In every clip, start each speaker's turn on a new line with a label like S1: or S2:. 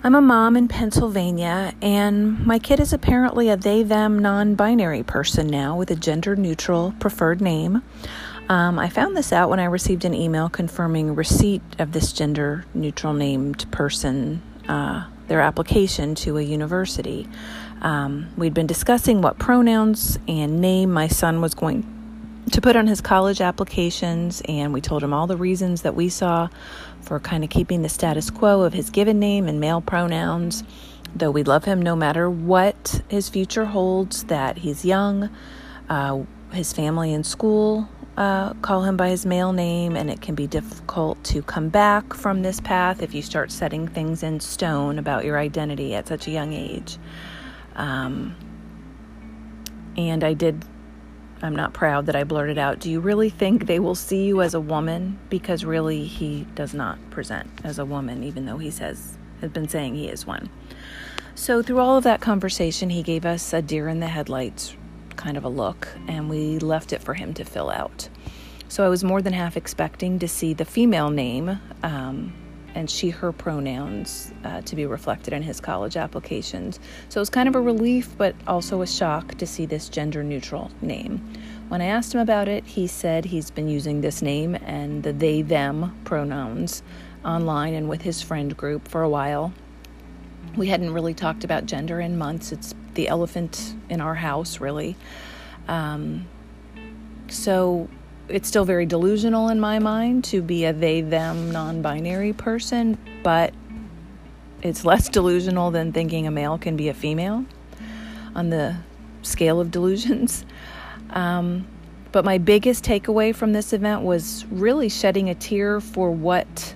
S1: I'm a mom in Pennsylvania, and my kid is apparently a they them non binary person now with a gender neutral preferred name. Um, I found this out when I received an email confirming receipt of this gender neutral named person, uh, their application to a university. Um, we'd been discussing what pronouns and name my son was going to put on his college applications, and we told him all the reasons that we saw for kind of keeping the status quo of his given name and male pronouns. Though we love him no matter what his future holds, that he's young, uh, his family and school uh, call him by his male name, and it can be difficult to come back from this path if you start setting things in stone about your identity at such a young age. Um, and I did, I'm not proud that I blurted out, Do you really think they will see you as a woman? Because really, he does not present as a woman, even though he says, has been saying he is one. So, through all of that conversation, he gave us a deer in the headlights kind of a look, and we left it for him to fill out. So I was more than half expecting to see the female name um, and she, her pronouns uh, to be reflected in his college applications. So it was kind of a relief, but also a shock to see this gender neutral name. When I asked him about it, he said he's been using this name and the they, them pronouns online and with his friend group for a while. We hadn't really talked about gender in months. It's the elephant in our house, really. Um, so it's still very delusional in my mind to be a they, them, non binary person, but it's less delusional than thinking a male can be a female on the scale of delusions. Um, but my biggest takeaway from this event was really shedding a tear for what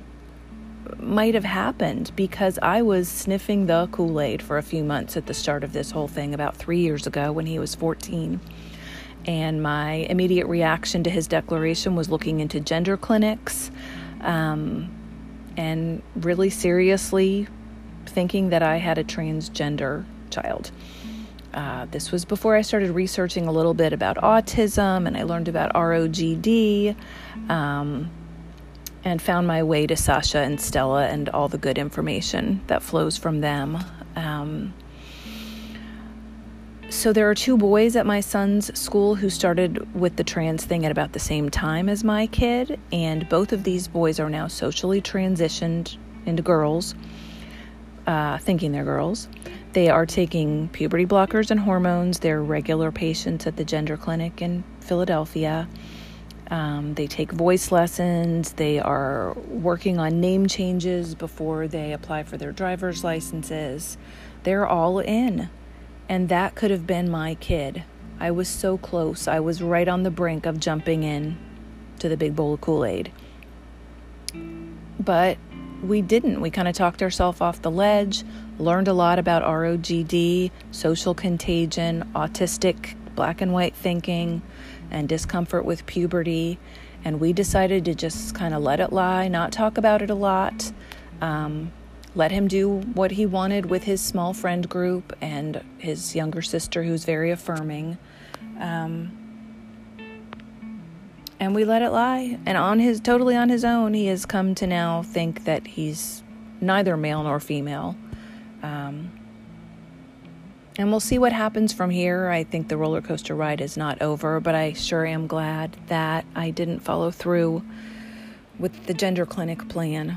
S1: might have happened because I was sniffing the Kool Aid for a few months at the start of this whole thing about three years ago when he was 14. And my immediate reaction to his declaration was looking into gender clinics um, and really seriously thinking that I had a transgender child. Uh, this was before I started researching a little bit about autism and I learned about ROGD. Um, and found my way to Sasha and Stella and all the good information that flows from them. Um, so there are two boys at my son's school who started with the trans thing at about the same time as my kid, and both of these boys are now socially transitioned into girls, uh, thinking they're girls. They are taking puberty blockers and hormones. They're regular patients at the gender clinic in Philadelphia. Um, they take voice lessons. They are working on name changes before they apply for their driver's licenses. They're all in. And that could have been my kid. I was so close. I was right on the brink of jumping in to the big bowl of Kool Aid. But we didn't. We kind of talked ourselves off the ledge, learned a lot about ROGD, social contagion, autistic black and white thinking and discomfort with puberty. And we decided to just kind of let it lie, not talk about it a lot, um, let him do what he wanted with his small friend group and his younger sister, who's very affirming. Um, and we let it lie. And on his totally on his own, he has come to now think that he's neither male nor female. Um, and we'll see what happens from here. I think the roller coaster ride is not over, but I sure am glad that I didn't follow through with the gender clinic plan.